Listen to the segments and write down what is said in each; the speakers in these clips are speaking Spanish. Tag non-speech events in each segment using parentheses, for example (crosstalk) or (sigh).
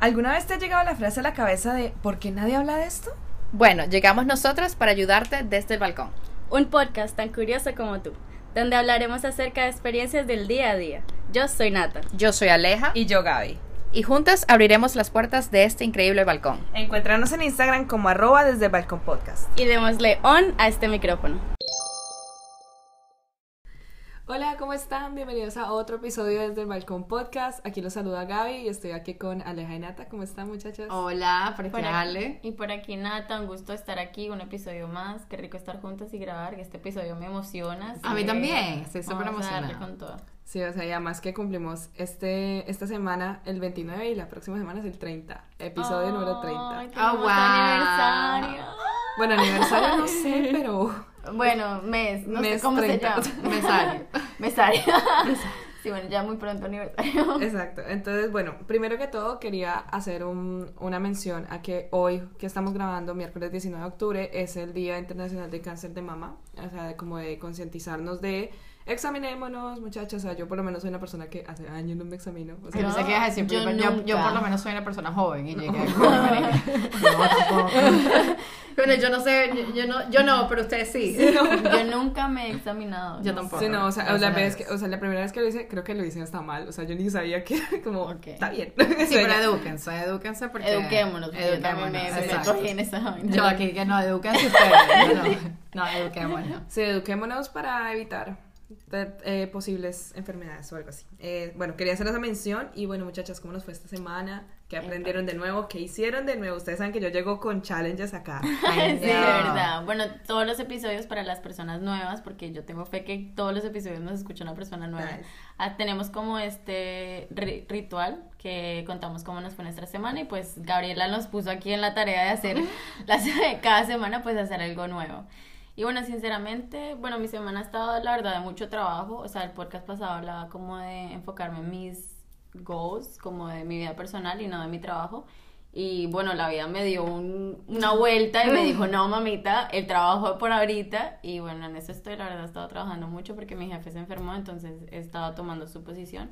¿Alguna vez te ha llegado la frase a la cabeza de ¿por qué nadie habla de esto? Bueno, llegamos nosotras para ayudarte desde el balcón. Un podcast tan curioso como tú, donde hablaremos acerca de experiencias del día a día. Yo soy Nata. Yo soy Aleja Y yo, Gaby. y juntas abriremos las puertas de este increíble balcón. Encuéntranos en Instagram como arroba desde el balcón podcast. Y démosle on a este micrófono. Hola, ¿cómo están? Bienvenidos a otro episodio desde el balcón podcast. Aquí los saluda Gaby y estoy aquí con Aleja y Nata. ¿Cómo están, muchachas? Hola, por Por aquí Ale. Y por aquí Nata, un gusto estar aquí, un episodio más. Qué rico estar juntas y grabar, que este episodio me emociona. A mí también, estoy súper emocionada. con todo. Sí, o sea, y además que cumplimos este, esta semana el 29 y la próxima semana es el 30. Episodio número 30. Ay, qué Oh, hermoso wow. aniversario. Bueno, aniversario no sé, pero... Bueno, mes, no Mes sé cómo 30. se llama. (laughs) Mesario. Mesario. (laughs) sí, bueno, ya muy pronto aniversario. Exacto. Entonces, bueno, primero que todo quería hacer un- una mención a que hoy, que estamos grabando, miércoles 19 de octubre, es el Día Internacional de Cáncer de Mama. O sea, de como de concientizarnos de examinémonos, muchachos. O sea, yo por lo menos soy una persona que hace años no me examino. O sea, Yo no sé qué vas a decir, yo yo, yo, nunca. por lo menos soy una persona joven y llegué. (laughs) No. Bueno, yo no sé, yo, yo no, yo no, pero ustedes sí. (laughs) Yo nunca me he examinado. Yo no tampoco. Sí, no, o sea, Gracias la, vez que, o sea, la primera vez que lo hice, creo que lo hice hasta mal. O sea, yo ni sabía que era como, Ok. está bien. Sí, pero (laughs) edúquense, edúquense porque... Eduquémonos, me, meto exacto. ahí en esa vaina. Yo aquí que no, edúquense ustedes. No, no, no eduquémonos. Sí, eduquémonos para evitar eh, posibles enfermedades o algo así. Eh, bueno, quería hacer esa mención y bueno, muchachas, ¿cómo nos fue esta semana? ¿Qué aprendieron de nuevo? ¿Qué hicieron de nuevo? Ustedes saben que yo llego con challenges acá. (laughs) Ay, Sí, de verdad. Bueno, todos los episodios para las personas nuevas, porque yo tengo fe que todos los episodios nos escucha una persona nueva. Nice. Ah, tenemos como este ri- ritual que contamos cómo nos fue nuestra semana y pues Gabriela nos puso aquí en la tarea de hacer (laughs) cada semana pues hacer algo nuevo. Y bueno, sinceramente, bueno, mi semana ha estado la verdad de mucho trabajo, o sea, el podcast pasado hablaba como de enfocarme en mis goals, como de mi vida personal y no de mi trabajo. Y bueno, la vida me dio un- una vuelta y me dijo, (laughs) no, mamita, el trabajo es por ahorita. Y bueno, en eso estoy, la verdad, he estado trabajando mucho porque mi jefe se enfermó, entonces he estado tomando su posición.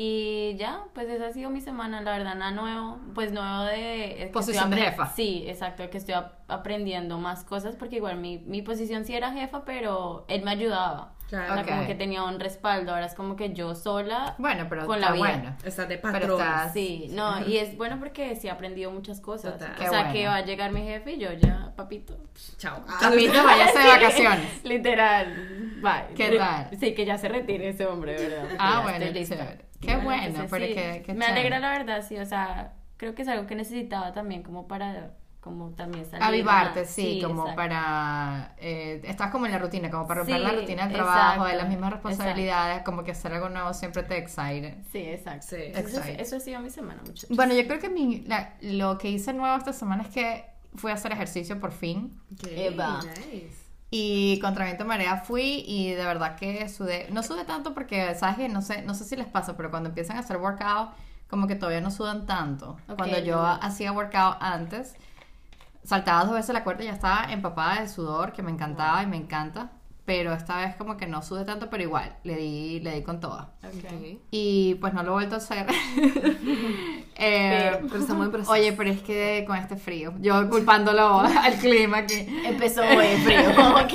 Y ya, pues esa ha sido mi semana, la verdad, nada nuevo. Pues nuevo de... es que Posición de jefa. Sí, exacto, que estoy ap- aprendiendo más cosas porque igual mi, mi posición sí era jefa, pero él me ayudaba. Claro. O sea, como que tenía un respaldo, ahora es como que yo sola Bueno, pero Con está la vida. bueno. Estás de Pero patrón. estás- Sí, (laughs) no, y es bueno porque sí he aprendido muchas cosas. Total. O sea, bueno. que va a llegar mi jefe y yo ya, papito. Chao. (laughs) Papito, váyase (laughs) de vacaciones. Literal. Bye. ¿Qué tal? Sí, que ya se retire ese hombre, de ¿verdad? (laughs) Porque Ah, bueno, chévere. Qué Bueno, bueno, entonces, pero sí, qué- qué Me alegra la verdad, sí, o sea, creo que es algo que necesitaba también como para, como también salir. Avivarte, más. sí, como exacto. para... Eh, estás como en la rutina, como para romper Sí, la rutina del trabajo, de exacto, las mismas responsabilidades, como que hacer algo nuevo siempre te excite. Sí, exacto. Sí. Exacto. eso ha sido mi semana, muchachos. Bueno, yo creo que mi, la- lo que hice nuevo esta semana es que fui a hacer ejercicio por fin. Ok, Eva. nice. Y contra viento marea fui y de verdad que sudé. No sudé tanto porque, ¿sabes? No sé, no sé si les pasa, pero cuando empiezan a hacer workout, como que todavía no sudan tanto. Cuando yo no. hacía workout antes, saltaba dos veces la cuerda y ya estaba empapada de sudor, que me encantaba y me encanta. Pero esta vez como que no sudé tanto, pero igual, le di, le di con toda. Ok. Y pues no lo he vuelto a hacer. (laughs) Eh, Pero en proceso. Oye, pero es que con este frío, yo culpándolo (laughs) al clima aquí. Empezó hoy el frío, (laughs) ok.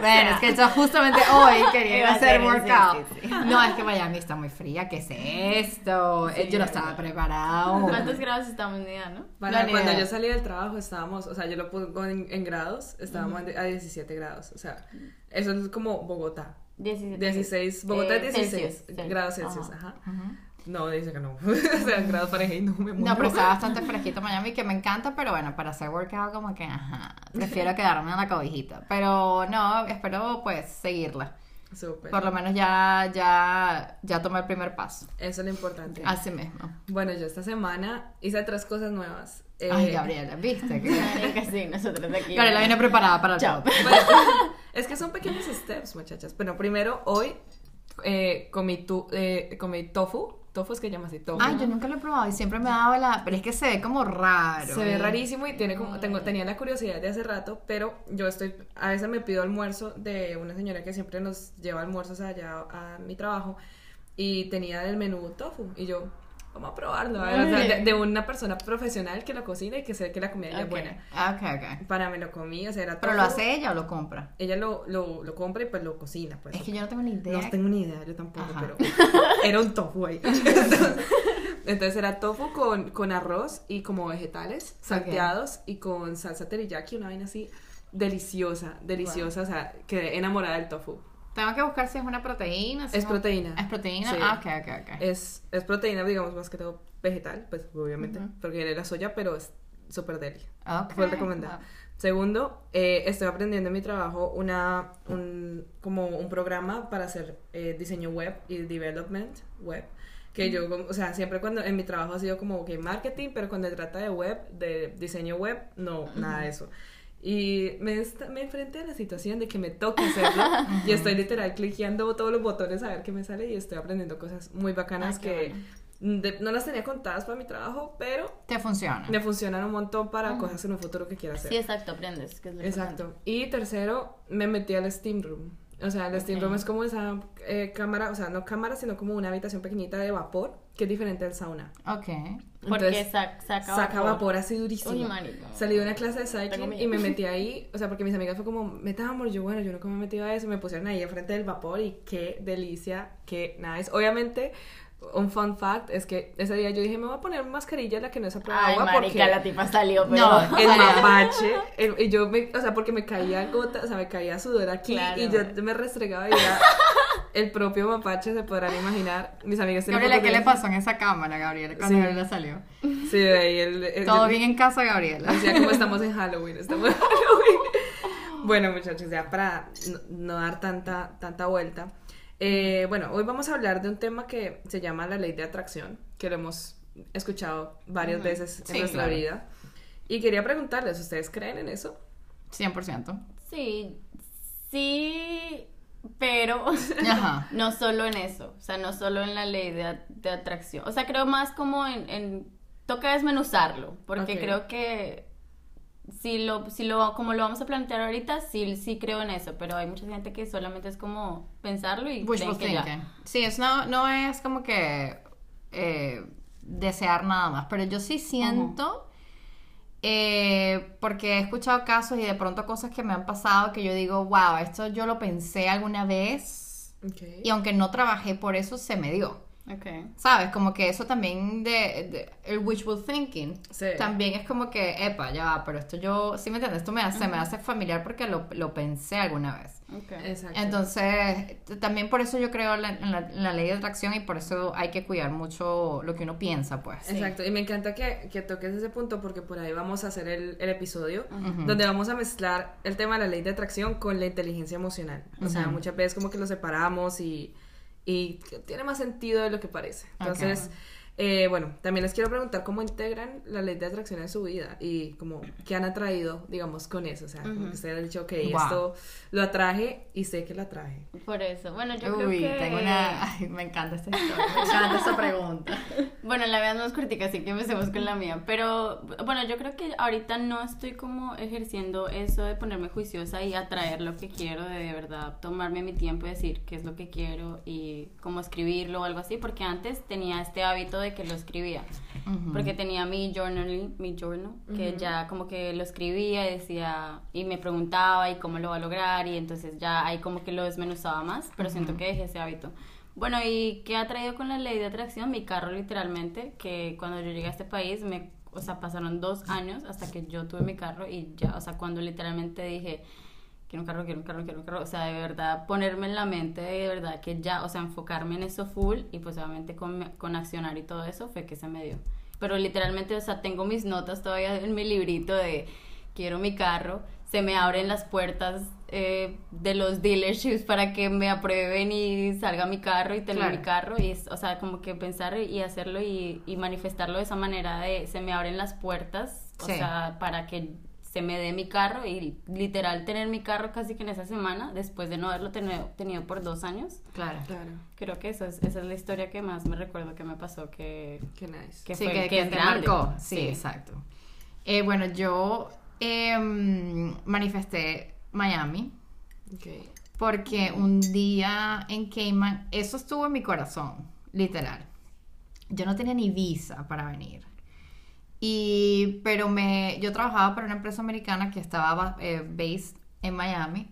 Bueno, es que yo justamente hoy quería hacer sí, workout. sí, sí. No, es que Miami está muy fría, ¿qué es esto? Eh, yo no estaba preparado. ¿Cuántos grados estamos en día, no? Para No, ni cuando yo salí del trabajo estábamos, o sea, yo lo pongo en, en grados, estábamos a 17 grados, o sea, eso es como Bogotá. 17. 16, Bogotá Eh, es 16 Celsius, Celsius. grados Celsius, Ajá. ajá. No, dice que no. (laughs) o sea, grados Fahrenheit no me muero. No, pero está bastante fresquito Miami, que me encanta, pero bueno, para hacer workout como que, ajá, prefiero (laughs) quedarme en la cobijita. Pero no, espero pues seguirla. Súper. Por lo menos ya, ya, ya tomé el primer paso. Eso es lo importante. Así mismo. Bueno, yo esta semana hice tres cosas nuevas. Eh, Ay, Gabriela, ¿viste? (laughs) Que... Sí, nosotros de aquí. Gabriela viene preparada para el Chao. show. Bueno, es que son pequeños steps, muchachas. Pero primero, hoy eh, comí, tu, eh, comí tofu. Tofu es que llama así, tofu. Ay, yo nunca lo he probado y siempre me daba la... Pero es que se ve como raro. Se ve ¿eh? rarísimo y tiene como, tengo, tenía la curiosidad de hace rato, pero yo estoy, a veces me pido almuerzo de una señora que siempre nos lleva almuerzos allá a mi trabajo y tenía el menú tofu y yo, vamos a probarlo. a ver, o sea, de, de una persona profesional que lo cocina y que sé que la comida ya es buena. Ah, ok, ok. Para me lo comí, o sea, era ¿Pero lo hace ella o lo compra? Ella lo, lo, lo compra y pues lo cocina, pues. Es que yo no tengo ni idea. No tengo ni idea, yo tampoco, Ajá. pero (laughs) era un tofu ahí. (laughs) Entonces, entonces era tofu con, con arroz y como vegetales salteados y con salsa teriyaki, una vaina así deliciosa, deliciosa, o sea, quedé enamorada del tofu. Tengo que buscar si es una proteína. si Es un- proteína. ¿Es proteína? Sí. Ah, ok, ok, ok. Es, es proteína, digamos, más que todo vegetal, pues obviamente, porque viene la soya, pero es súper deli. Ok. Fue recomendado. Segundo, eh, estoy aprendiendo en mi trabajo una, un, como un programa para hacer eh, diseño web y development web. Que yo, o sea, siempre cuando en mi trabajo ha sido como que marketing, pero cuando se trata de web, de diseño web, no, nada de eso. Y me, me enfrenté a la situación de que me toca hacerlo y estoy literal cliqueando todos los botones a ver qué me sale y estoy aprendiendo cosas muy bacanas que bueno. de- no las tenía contadas para mi trabajo, pero Te funciona. me funcionan un montón para cosas en un futuro que quiera hacer. Sí, exacto, aprendes. Que es lo Exacto. Y tercero, me metí al Steam Room. O sea, el Steam Ok. Room es como esa eh, cámara, o sea, no cámara, sino como una habitación pequeñita de vapor, que es diferente del sauna. Ok. Porque Entonces, sac- saca, Saca vapor así durísimo. Uy. Salí de una clase de cycling y me (laughs) metí ahí, o sea, porque mis amigas fue como, metámonos, yo bueno, yo nunca me he metido a eso, me pusieron ahí enfrente del vapor y qué delicia, qué nice. Obviamente, un fun fact es que ese día yo dije, me voy a poner mascarilla la que no es a prueba de Ay, agua marica, porque la tipa salió, pero... No, (laughs) el mapache, el- y yo me, o sea, porque me caía gota, o sea, me caía sudor aquí Claro. y yo me restregaba y era el propio mapache, se podrán imaginar. Mis amigas Gabriela, ¿qué le pasó en esa cámara, Gabriela, cuando Sí. Gabriela salió? Sí, de ahí el, el- Todo yo- bien en casa, Gabriela. Decía como estamos en Halloween, estamos en Halloween. (laughs) Bueno, muchachos, ya para no, no dar tanta, tanta vuelta. Eh, bueno, hoy vamos a hablar de un tema que se llama la ley de atracción, que lo hemos escuchado varias veces en Sí, nuestra claro. vida. Y quería preguntarles, ¿ustedes creen en eso? 100%. Sí, sí, pero Ajá. (laughs) no solo en eso, o sea, no solo en la ley de, de atracción. O sea, creo más como en, en- toca desmenuzarlo, porque creo que si lo, si lo, como lo vamos a plantear ahorita, sí, sí creo en eso, pero hay mucha gente que solamente es como pensarlo y Wishful creen que ya. Sí, eso no, no es como que eh, desear nada más, pero yo sí siento, eh, porque he escuchado casos y de pronto cosas que me han pasado que yo digo, wow, esto yo lo pensé alguna vez y aunque no trabajé por eso, se me dio. Okay. ¿Sabes? Como que eso también de, de- el wishful thinking Sí. también es como que, epa, ya va, pero esto yo, ¿sí me entiendes? Esto me hace, me hace familiar porque lo, lo pensé alguna vez. Okay. Exacto. Entonces, también por eso yo creo la- en la, en la ley de atracción y por eso hay que cuidar mucho lo que uno piensa, pues. Exacto, y me encanta que, que toques ese punto porque por ahí vamos a hacer el, el episodio donde vamos a mezclar el tema de la ley de atracción con la inteligencia emocional. O sea, muchas veces como que lo separamos y, y tiene más sentido de lo que parece. Entonces, eh, bueno, también les quiero preguntar cómo integran la ley de atracción en su vida y como qué han atraído, digamos, con eso. O sea, como que ustedes han dicho, ok, Wow. esto lo atraje y sé que lo atraje. Por eso. Bueno, yo creo Uy, que... tengo una... Ay, me encanta esta historia, me encanta esta pregunta. (laughs) Bueno, la verdad no es cortica, así que empecemos con la mía. Pero bueno, yo creo que ahorita no estoy como ejerciendo eso de ponerme juiciosa y atraer lo que quiero, de, de verdad tomarme mi tiempo y decir qué es lo que quiero y cómo escribirlo o algo así, porque antes tenía este hábito de que lo escribía. Porque tenía mi journaling, mi journal, que ya como que lo escribía y decía, y me preguntaba y cómo lo va a lograr, y entonces ya ahí como que lo desmenuzaba más, pero siento que dejé ese hábito. Bueno, ¿y qué ha traído con la ley de atracción? Mi carro literalmente, que cuando yo llegué a este país, me, o sea, pasaron dos años hasta que yo tuve mi carro y ya, o sea, cuando literalmente dije, quiero un carro, quiero un carro, quiero un carro, o sea, de verdad ponerme en la mente, de verdad que ya, o sea, enfocarme en eso full y pues obviamente con, con accionar y todo eso fue que se me dio. Pero literalmente, o sea, tengo mis notas todavía en mi librito de quiero mi carro, se me abren las puertas eh, de los dealerships para que me aprueben y salga mi carro y Claro. mi carro y, o sea, como que pensar y hacerlo y, y manifestarlo de esa manera de se me abren las puertas, o Sí. sea, para que se me dé mi carro y literal tener mi carro casi que en esa semana, después de no haberlo tenido, tenido por dos años. Claro. Claro, Creo que esa es, esa es la historia que más me recuerdo que me pasó, que, qué nice. que sí, fue que, que que es te grande. marcó. Sí, Sí. exacto. Eh, bueno, yo em, manifesté Miami Ok. porque un día en Cayman, eso estuvo en mi corazón, literal. yo no tenía ni visa para venir. Y, pero me, yo trabajaba para una empresa americana que estaba eh, based en Miami.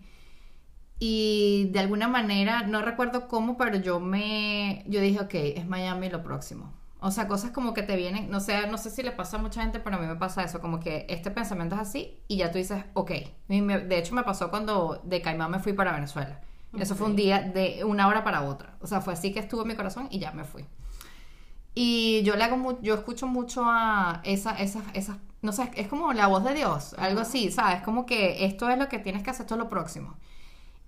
Y de alguna manera, no recuerdo cómo, pero yo me, yo dije, ok, es Miami lo próximo. O sea, cosas como que te vienen, no sé, no sé si le pasa a mucha gente, pero a mí me pasa eso, como que este pensamiento es así y ya tú dices, ok. Me- de hecho me pasó cuando de Caimán me fui para Venezuela. Eso fue un día de una hora para otra. O sea, fue así que estuvo en mi corazón y ya me fui. Y yo le hago mu- yo escucho mucho a esa, esas, esas, no sé, es como la voz de Dios, algo así, ¿sabes? Como que esto es lo que tienes que hacer, esto es lo próximo.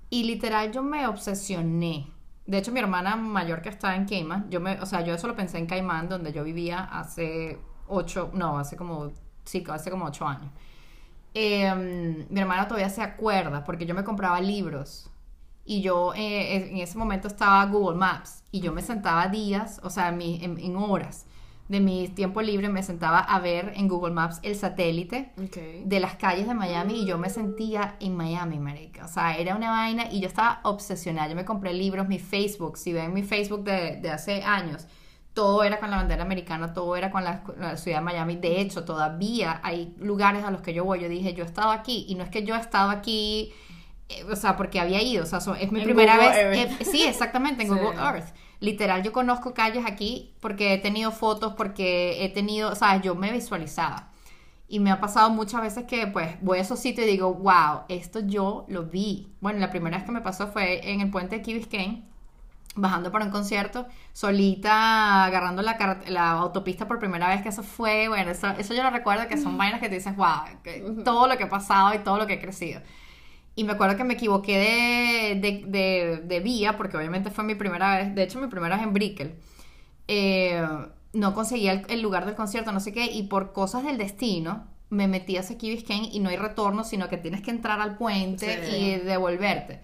Y literal yo me obsesioné. De hecho, mi hermana mayor que está en Cayman, yo me, o sea, yo eso lo pensé en Caimán, donde yo vivía hace ocho, no, hace como, sí, hace como ocho años. Eh, mi hermana todavía se acuerda porque yo me compraba libros y yo eh, en ese momento estaba Google Maps y yo me sentaba días, o sea, en, mi- en- en horas de mi tiempo libre me sentaba a ver en Google Maps el satélite de las calles de Miami y yo me sentía en Miami, marica. O sea, era una vaina y yo estaba obsesionada. Yo me compré libros, mi Facebook, si ven mi Facebook de, de hace años, todo era con la bandera americana, todo era con la, la ciudad de Miami. De hecho, todavía hay lugares a los que yo voy. Yo dije, yo he estado aquí y no es que yo he estado aquí, o sea, porque había ido. O sea, es mi En primera Google vez. Earth. eh, sí, exactamente, en (laughs) Sí. Google Earth. Literal, yo conozco calles aquí porque he tenido fotos, porque he tenido, sabes, yo me visualizaba. Y me ha pasado muchas veces que pues voy a esos sitios y digo, wow, esto yo lo vi. Bueno, la primera vez que me pasó fue en el puente de Key Biscayne, bajando para un concierto, solita agarrando la, la autopista por primera vez, que eso fue, bueno, eso, eso yo lo recuerdo que son vainas que te dices, wow, todo lo que he pasado y todo lo que he crecido. Y me acuerdo que me equivoqué de, de, de- de vía, porque obviamente fue mi primera vez, de hecho mi primera vez en Brickell. Eh, no conseguía el, el lugar del concierto, no sé qué, y por cosas del destino me metí hacia Key Biscayne y no hay retorno, sino que tienes que entrar al puente Sí. y devolverte.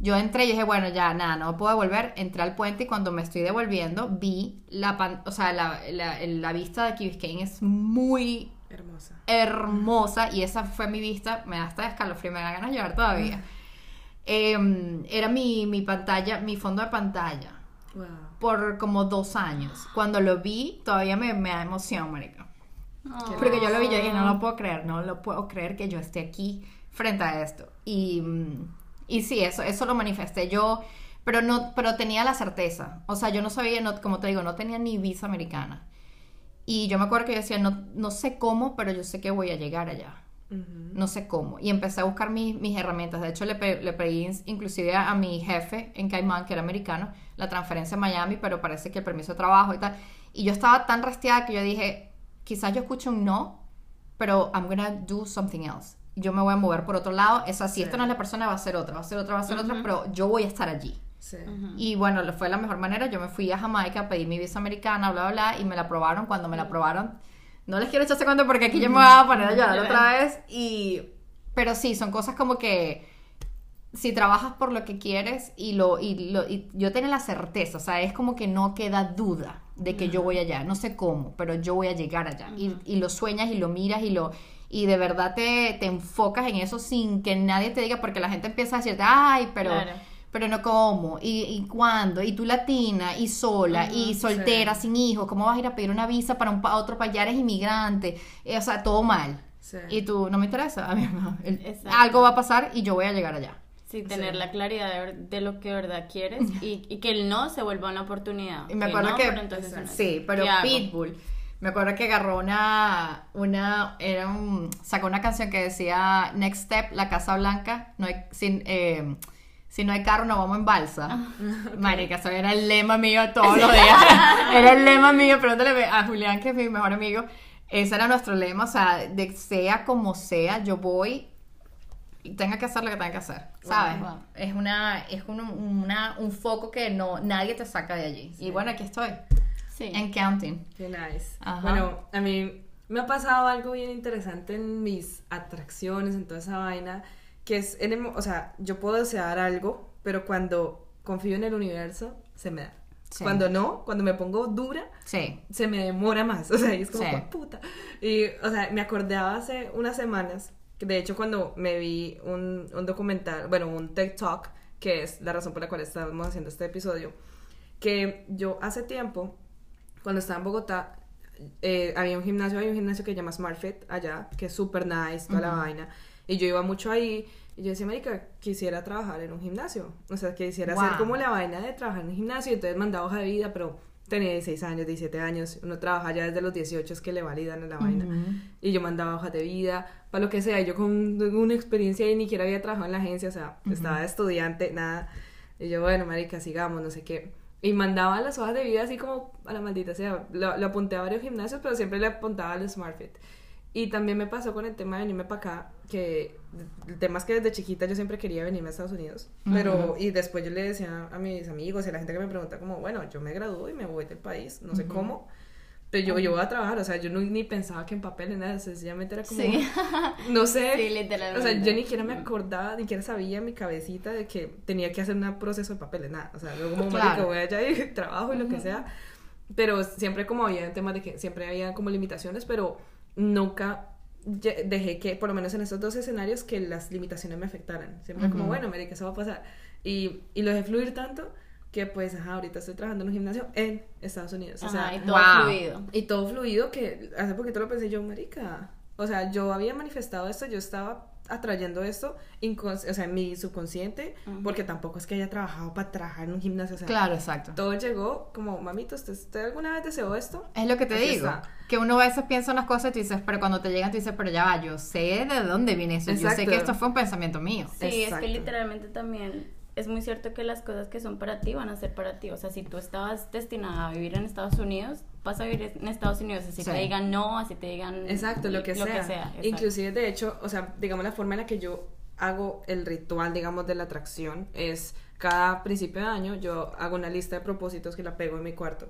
Yo entré y dije, bueno, ya, nada, no puedo devolver. Entré al puente y cuando me estoy devolviendo vi la, pan- o sea, la, la, la vista de Key Biscayne es muy Hermosa. hermosa y esa fue mi vista, me da hasta escalofrío, me da ganas de llorar todavía. Eh, era mi, mi pantalla, mi fondo de pantalla Wow. por como dos años. Cuando lo vi, todavía me, me da emoción, marica. Porque yo lo vi, yo dije, no lo puedo creer, no lo puedo creer que yo esté aquí frente a esto. Y, mm, y sí, eso, eso lo manifesté yo, pero no, pero tenía la certeza. O sea, yo no sabía, no, como te digo, no tenía ni visa americana. Y yo me acuerdo que yo decía, no, no sé cómo, pero yo sé que voy a llegar allá. Ujú. No sé cómo. Y empecé a buscar mis, mis herramientas. De hecho, le, pe- le pedí inclusive a, a mi jefe en Caimán, que era americano, la transferencia a Miami, pero parece que el permiso de trabajo y tal. Y yo estaba tan restiada que yo dije, quizás yo escucho un no, pero I'm gonna do something else. Yo me voy a mover por otro lado. Es así, Sí. esto no es la persona, va a ser otra, va a ser otra, va a ser otra, pero yo voy a estar allí. Sí. Y bueno, lo- fue la mejor manera. Yo me fui a Jamaica, pedí mi visa americana, bla, bla, bla, y me la aprobaron. Cuando me la aprobaron, no les quiero echar ese cuento porque aquí yo me voy a poner a llorar otra vez. Y, pero sí, son cosas como que si trabajas por lo que quieres y lo y, lo, y yo tengo la certeza, o sea, es como que no queda duda de que yo voy allá, no sé cómo, pero yo voy a llegar allá. y, y lo sueñas y lo miras y lo y de verdad te, te enfocas en eso sin que nadie te diga, porque la gente empieza a decirte, ay, pero Claro. Pero no cómo, y, y cuándo, y tú latina, y sola, y soltera, sin hijos, ¿cómo vas a ir a pedir una visa para un pa- otro país? Ya eres inmigrante, Eh, o sea, todo mal. Sí. Y tú, no me interesa, a mí no. El- algo va a pasar y yo voy a llegar allá. Sí, tener Sí. la claridad de, lo que de verdad quieres (laughs) y, y que el no se vuelva una oportunidad. Y me acuerdo no, que, pero entonces sí, pero. Pitbull, me acuerdo que agarró una, una, era un, sacó una canción que decía Next Step, la Casa Blanca, no hay, sin, eh, si no hay carro no vamos en balsa. Ah, (laughs) Marica, eso era el lema mío todos los días. (laughs) era el lema mío, pregúntale a Julián, que es mi mejor amigo. Ese era nuestro lema, o sea, de sea como sea, yo voy y tenga que hacer lo que tenga que hacer, ¿sabes? Wow. Es una, es un, una, un foco que no, nadie te saca de allí. Y bueno, aquí estoy, Sí. en counting. Qué nice. Ajá. Bueno, a mí me ha pasado algo bien interesante en mis atracciones, en toda esa vaina, que es, en el o sea, yo puedo desear algo, pero cuando confío en el universo, se me da. Sí. Cuando no, cuando me pongo dura, Sí. se me demora más. (laughs) O sea, y es como, Sí. "Jue puta. Y, o sea, me acordaba hace unas semanas, que de hecho, cuando me vi un, un documental, bueno, un TED Talk, que es la razón por la cual estamos haciendo este episodio, que yo hace tiempo cuando estaba en Bogotá, eh, había un gimnasio, hay un gimnasio que se llama SmartFit allá, que es súper nice, toda la vaina. Y yo iba mucho ahí. Y yo decía, Marica, quisiera trabajar en un gimnasio. O sea, quisiera hacer Wow. como la vaina de trabajar en un gimnasio. Y entonces mandaba hoja de vida, pero tenía 16 años, 17 años. Uno trabaja ya desde los 18, es que le validan en la vaina. Y yo mandaba hojas de vida, para lo que sea. Yo con una experiencia y ni siquiera había trabajado en la agencia, o sea, estaba de estudiante, nada. Y yo, bueno, marica, sigamos, no sé qué. Y mandaba las hojas de vida así como a la maldita sea. Lo, lo apunté a varios gimnasios, pero siempre le apuntaba al SmartFit. Y también me pasó con el tema de venirme para acá, que el tema es que desde chiquita yo siempre quería venirme a Estados Unidos. Pero, y después yo le decía a mis amigos y a la gente que me pregunta como, bueno, yo me gradúo y me voy del país, no sé cómo. Pero yo, yo voy a trabajar, o sea, yo no, ni pensaba que en papel, nada, sencillamente era como, Sí. (laughs) no sé. Sí, literalmente. O sea, yo ni siquiera me acordaba, ni siquiera sabía en mi cabecita de que tenía que hacer un proceso de papeles, nada. O sea, yo como, Claro. marica, voy allá y (laughs) trabajo y lo que sea. Pero siempre como había temas de que siempre había como limitaciones, pero nunca dejé que, por lo menos en estos dos escenarios, que las limitaciones me afectaran. Siempre como, bueno, marica, eso va a pasar. Y, y lo dejé fluir tanto que pues, ajá, ahorita estoy trabajando en un gimnasio en Estados Unidos. O sea, Ajá, y todo wow. fluido. y todo fluido que hace poquito lo pensé yo, marica. O sea, yo había manifestado esto, yo estaba atrayendo esto, o sea, en mi subconsciente, porque tampoco es que haya trabajado para trabajar en un gimnasio. O sea, Claro, exacto. todo llegó como, mamito, ¿usted, usted alguna vez deseó esto? Es lo que te Aquí digo. está. Que uno a veces piensa unas cosas y tú dices, pero cuando te llegan, tú dices, pero ya va, yo sé de dónde viene eso. Yo sé Exacto. que esto fue un pensamiento mío. Sí, es Exacto. que literalmente también es muy cierto que las cosas que son para ti van a ser para ti. O sea, si tú estabas destinada a vivir en Estados Unidos, vas a vivir en Estados Unidos. Así Sí. te digan no, así te digan Exacto, lo que sea. exacto. Inclusive, de hecho, o sea, digamos la forma en la que yo hago el ritual, digamos, de la atracción es cada principio de año yo hago una lista de propósitos que la pego en mi cuarto.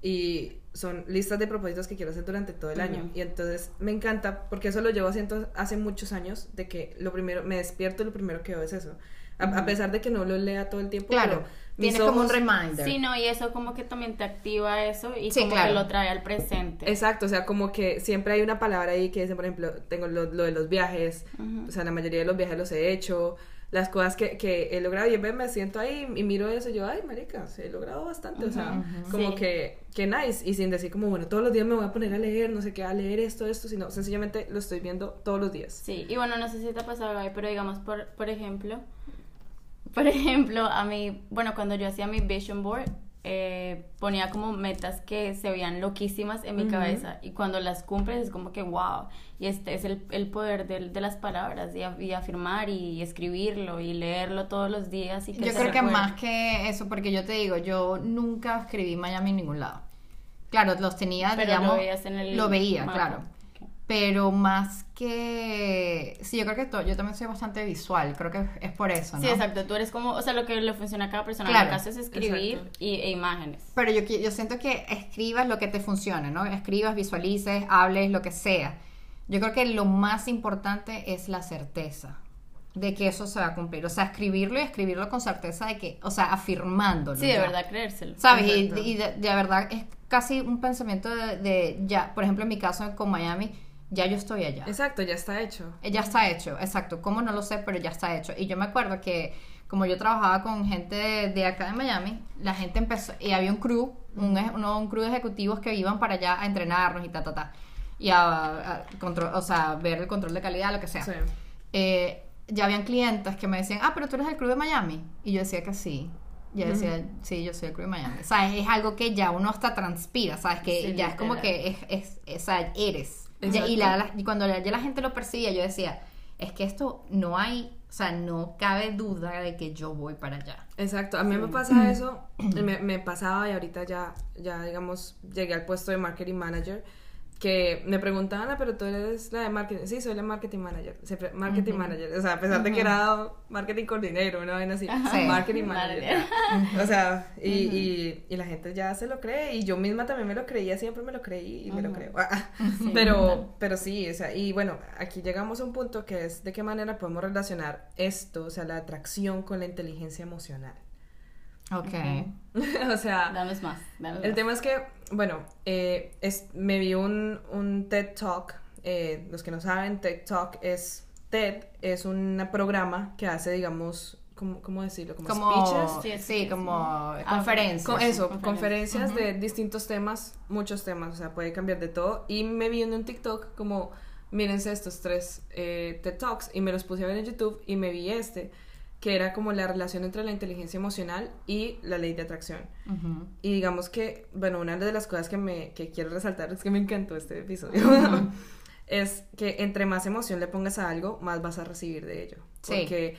Y son listas de propósitos que quiero hacer durante todo el año. Y entonces me encanta, porque eso lo llevo haciendo hace muchos años, de que lo primero, me despierto y lo primero que veo es eso. A, a pesar de que no lo lea todo el tiempo, Claro, pero tienes como un ojos- reminder. Sí, no, y eso como que también te activa eso y Sí, como claro. que lo trae al presente. Exacto, o sea, como que siempre hay una palabra ahí que dice, por ejemplo, tengo lo, lo de los viajes, o sea, la mayoría de los viajes los he hecho, las cosas que, que he logrado, y en vez me siento ahí y miro eso, y yo, ay, marica, he logrado bastante, o sea, como Sí. que, que nice, y sin decir como, bueno, todos los días me voy a poner a leer, no sé qué, a leer esto, esto, sino sencillamente lo estoy viendo todos los días. Sí, y bueno, no sé si te ha pasado, Gaby, pero digamos, por, por ejemplo, por ejemplo, a mí, bueno, cuando yo hacía mi vision board, eh, ponía como metas que se veían loquísimas en mi cabeza y cuando las cumples es como que wow, y este es el, el poder de, de las palabras y, a- y afirmar y escribirlo y leerlo todos los días y que Yo creo que más que eso, porque yo te digo, yo nunca escribí Miami en ningún lado. Claro, los tenía, Pero digamos, lo veías en el lo veía, mapa. claro. Pero más que... Sí, yo creo que to- yo también soy bastante visual, creo que es por eso, ¿no? Sí, exacto, tú eres como, o sea, lo que le funciona a cada persona, Claro. que haces es escribir y, e imágenes. Pero yo, yo siento que escribas lo que te funcione, ¿no? Escribas, visualices, hables, lo que sea. Yo creo que lo más importante es la certeza de que eso se va a cumplir. O sea, escribirlo y escribirlo con certeza de que, o sea, afirmándolo. Sí, de ya. verdad, creérselo. ¿Sabes? Y, Exacto. y de, de verdad es casi un pensamiento de, de ya, por ejemplo, en mi caso con Miami, ya yo estoy allá. Exacto, ya está hecho. Eh, Ya está hecho, exacto. ¿Cómo no lo sé? Pero ya está hecho. Y yo me acuerdo que como yo trabajaba con gente de, de acá de Miami, la gente empezó, y había un crew, un, uno- un crew de ejecutivos que iban para allá a entrenarnos y ta, ta, ta. Y a, a control, o sea, ver el control de calidad, lo que sea. Sí. Eh, ya habían clientes que me decían, ah, pero tú eres el crew de Miami. Y yo decía que sí. Yo decía, sí, yo soy el crew de Miami. ¿Sabes? Es algo que ya uno hasta transpira, ¿sabes? Que Sí, ya es como que es, es, es- o sea, eres. Ya- y, la- la- y cuando ya la gente lo percibía, yo decía, es que esto no hay, o sea, no cabe duda de que yo voy para allá. Exacto, a mí me pasa (clears throat) eso, me, me pasaba y ahorita ya, ya digamos, llegué al puesto de marketing manager, que me preguntaban, "Ah, pero tú eres la de marketing, sí, soy la marketing manager, marketing manager, o sea, a pesar de que era marketing coordinador, una vaina así, Sí. marketing manager, (laughs) o sea, y, y, y la gente ya se lo cree, y yo misma también me lo creía, siempre me lo creí y me lo creo, pero, pero sí, o sea, y bueno, aquí llegamos a un punto que es de qué manera podemos relacionar esto, o sea, la atracción con la inteligencia emocional. Ok. (laughs) o sea, Danos más. el más. tema es que, bueno, eh, es, me vi un, un TED Talk. eh, los que no saben, TED Talk es TED, es un programa que hace, digamos, ¿cómo, cómo decirlo? Como, Como, speeches. Sí, sí, sí, sí. como Ah, conferencias. Con eso, Conferencias. conferencias de distintos temas, muchos temas, o sea, puede cambiar de todo. Y me vi en un TikTok como, mírense estos tres eh, TED Talks, y me los puse a ver en YouTube y me vi este, que era como la relación entre la inteligencia emocional y la ley de atracción. Y digamos que, bueno, una de las cosas que, me, que quiero resaltar es que me encantó este episodio. (laughs) es que entre más emoción le pongas a algo, más vas a recibir de ello. Sí. Porque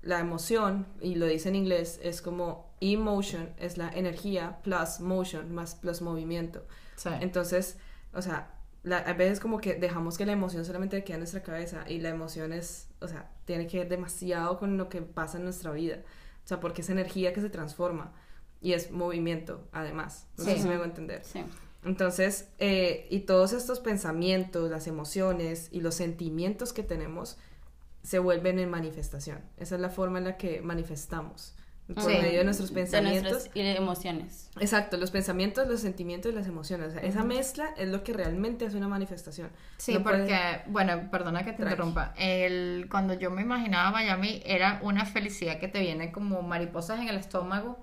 la emoción, y lo dice en inglés, es como emotion, es la energía plus motion, más plus movimiento. Sí. Entonces, o sea, la- a veces como que dejamos que la emoción solamente quede en nuestra cabeza y la emoción es, o sea, tiene que ver demasiado con lo que pasa en nuestra vida. O sea, porque es energía que se transforma y es movimiento, además. No sé Sí. si me hago entender. Sí. Entonces, eh, y todos estos pensamientos, las emociones y los sentimientos que tenemos se vuelven en manifestación. Esa es la forma en la que manifestamos. Por Sí. medio de nuestros De pensamientos. nuestras de emociones. Exacto, los pensamientos, los sentimientos y las emociones. O sea, esa mezcla es lo que realmente hace una manifestación. Sí, No porque, puedes- bueno, perdona que te Tranqui. interrumpa. El, cuando yo me imaginaba Miami, era una felicidad que te viene como mariposas en el estómago.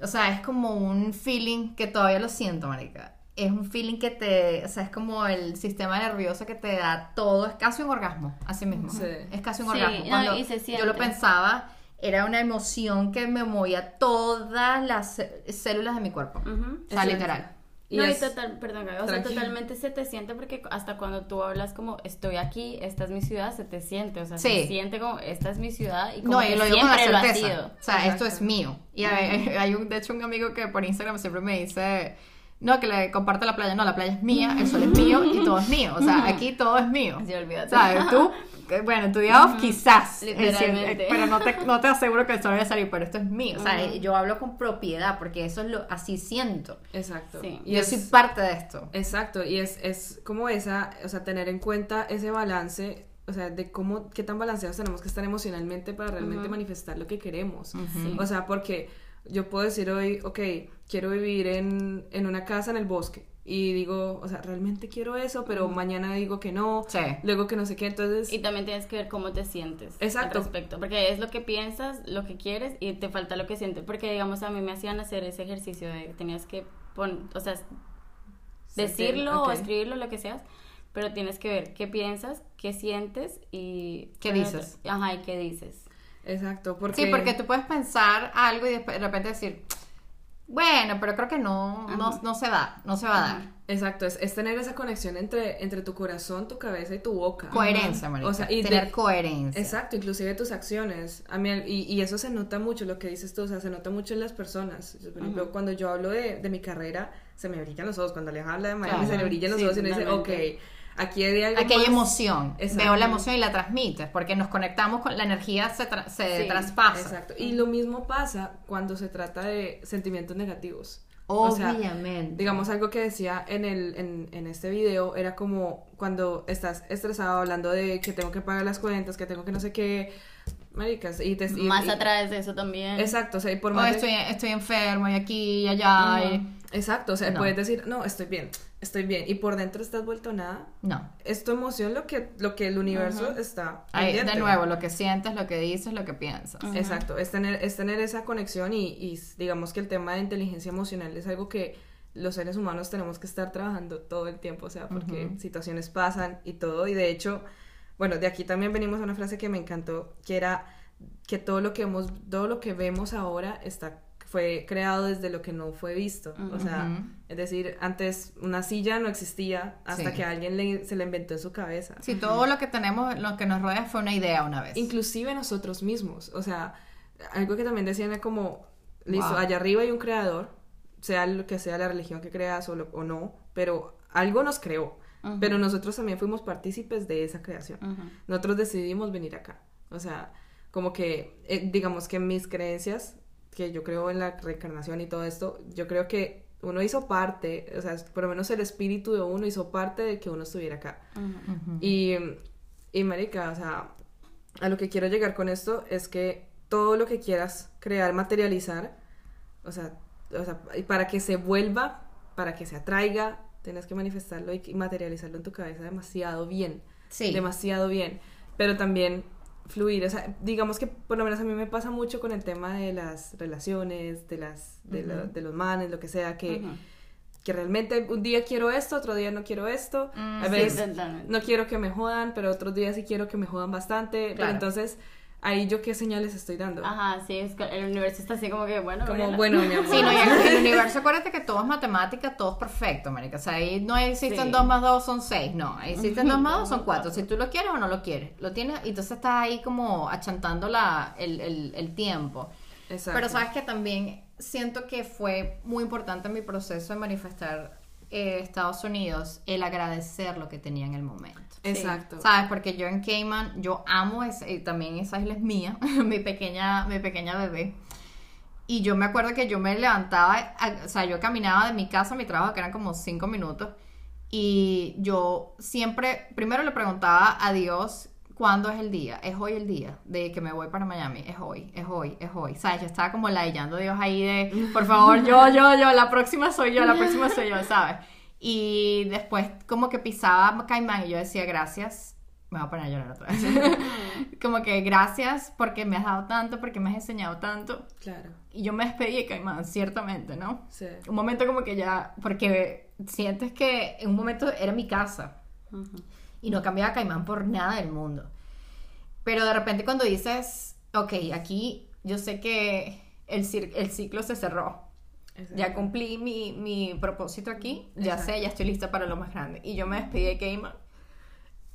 O sea, es como un feeling que todavía lo siento, marica. Es un feeling que te, o sea, es como el sistema nervioso que te da todo, es casi un orgasmo, así mismo. Sí. Es casi un Sí, orgasmo. no, Cuando y se yo lo pensaba, era una emoción que me movía todas las cé- células de mi cuerpo. O sea, literal. Y no, es- y total, perdón, o sea, totalmente se te siente porque hasta cuando tú hablas como estoy aquí, esta es mi ciudad, se te siente, o sea, Sí. se siente como esta es mi ciudad y como No, que y lo digo con la siempre lo ha sido. O sea, esto es mío. Y hay, (laughs) hay un, de hecho, un amigo que por Instagram siempre me dice, no, que le comparte la playa. No, la playa es mía, el sol es mío y todo es mío. O sea, aquí todo es mío. Sí, olvídate. ¿Sabes? Tú, (laughs) bueno, en tu día off quizás. Literalmente. pero no te, no te (laughs) aseguro que el sol vaya a salir, pero esto es mío. O sea, yo hablo con propiedad porque eso es lo, así siento. Exacto. Sí. Y yo es, soy parte de esto. Exacto, y es, es como esa, o sea, tener en cuenta ese balance, o sea, de cómo, qué tan balanceados tenemos que estar emocionalmente para realmente manifestar lo que queremos. Sí. O sea, porque yo puedo decir hoy, ok, quiero vivir en, en una casa en el bosque. Y digo, o sea, realmente quiero eso, pero mañana digo que no, Sí. luego que no sé qué, entonces... Y también tienes que ver cómo te sientes Exacto. al respecto, porque es lo que piensas, lo que quieres y te falta lo que sientes, porque digamos a mí me hacían hacer ese ejercicio de tenías que pon, o sea, decirlo o escribirlo lo que seas, pero tienes que ver qué piensas, qué sientes y ¿Qué bueno, dices? Ajá, y qué dices. Exacto, porque... Sí, porque tú puedes pensar algo y después de repente decir, bueno, pero creo que no, no, no se da, no se va a dar. Exacto, es, es tener esa conexión entre, entre tu corazón, tu cabeza y tu boca. Coherencia, marica. O sea, y tener de- coherencia. Exacto, inclusive tus acciones. A mí, y, y eso se nota mucho, lo que dices tú, o sea, se nota mucho en las personas. Por ejemplo, cuando yo hablo de, de mi carrera, se me brillan los ojos. Cuando Aleja habla de Miami, se le brillan los Sí, ojos y uno dice, ok. Aquí hay algo Aquí hay más. emoción. Exacto. Veo la emoción y la transmites, porque nos conectamos con la energía, se, tra- se Sí, traspasa. Exacto. Y lo mismo pasa cuando se trata de sentimientos negativos. O sea, Obviamente. Digamos, algo que decía en, el, en, en este video era como cuando estás estresado hablando de que tengo que pagar las cuentas, que tengo que no sé qué, maricas, y te... y- Más y- a través de eso también. Exacto, o sea, y por más estoy, estoy enfermo y aquí y allá. y- Exacto, o sea, No. puedes decir, no, estoy bien, estoy bien, y por dentro estás vuelto nada. No. Es tu emoción lo que, lo que el universo está Ahí, de nuevo, lo que sientes, lo que dices, lo que piensas. Exacto, es tener, es tener esa conexión y, y digamos que el tema de inteligencia emocional es algo que los seres humanos tenemos que estar trabajando todo el tiempo, o sea, porque situaciones pasan y todo, y de hecho, bueno, de aquí también venimos a una frase que me encantó, que era que todo lo que hemos, todo lo que vemos ahora está fue creado desde lo que no fue visto, o sea, es decir, antes una silla no existía hasta Sí. que alguien le- se la inventó en su cabeza. Si todo lo que tenemos, lo que nos rodea fue una idea una vez. Inclusive nosotros mismos, o sea, algo que también decían era como, listo, Wow. allá arriba hay un creador, sea lo que sea la religión que creas o, lo- o no, pero algo nos creó, pero nosotros también fuimos partícipes de esa creación. Nosotros decidimos venir acá, o sea, como que, eh, digamos que mis creencias, que yo creo en la reencarnación y todo esto, yo creo que uno hizo parte, o sea, por lo menos el espíritu de uno hizo parte de que uno estuviera acá. Ujú. Ujú. Y, y marica, o sea, a lo que quiero llegar con esto es que todo lo que quieras crear, materializar, o sea, o sea, para que se vuelva, para que se atraiga, tienes que manifestarlo y y materializarlo en tu cabeza demasiado bien, Sí. demasiado bien, pero también fluir. O sea, digamos que por lo menos a mí me pasa mucho con el tema de las relaciones, de las de, lo- de los manes, lo que sea, que, que realmente un día quiero esto, otro día no quiero esto. a sí, veces no quiero que me jodan, pero otros días sí quiero que me jodan bastante. Pero entonces, ahí yo qué señales estoy dando. Ajá, sí, es que el universo está así como que, bueno, Como, bueno, mi (laughs) amor. Sí, no, (laughs) el universo acuérdate que todo es matemática, todo es perfecto, marica. O sea, ahí no existen Sí. 2 más 2 son 6, no. Ahí existen 2 (laughs) más 2 son 4. Si tú lo quieres o no lo quieres. Lo tienes, y entonces estás ahí como achantando la, el, el, el tiempo. Exacto. Pero sabes que también siento que fue muy importante en mi proceso de manifestar eh, Estados Unidos el agradecer lo que tenía en el momento. Exacto. ¿Sabes? Porque yo en Cayman, yo amo ese, y también esa isla es mía, (laughs) mi pequeña, mi pequeña bebé. Y yo me acuerdo que yo me levantaba, a- o sea, yo caminaba de mi casa a mi trabajo, que eran como cinco minutos, y yo siempre, primero le preguntaba a Dios cuándo es el día, es hoy el día de que me voy para Miami, es hoy, es hoy, es hoy. ¿Sabes? Yo estaba como ladillando a Dios ahí de, por favor, yo, yo, yo, la próxima soy yo, la próxima soy yo, ¿sabes? Y después como que pisaba Caimán y yo decía gracias. Me voy a poner a llorar otra vez. (laughs) como que gracias porque me has dado tanto, porque me has enseñado tanto. Claro. Y yo me despedí de Caimán, ciertamente, ¿no? Sí. Un momento como que ya, porque sientes que en un momento era mi casa y no cambiaba Caimán por nada del mundo. Pero de repente cuando dices, ok, aquí yo sé que el, el ciclo se cerró. Ya cumplí mi, mi propósito aquí, ya Exacto. sé, ya estoy lista para lo más grande. Y yo me despedí de Cayman.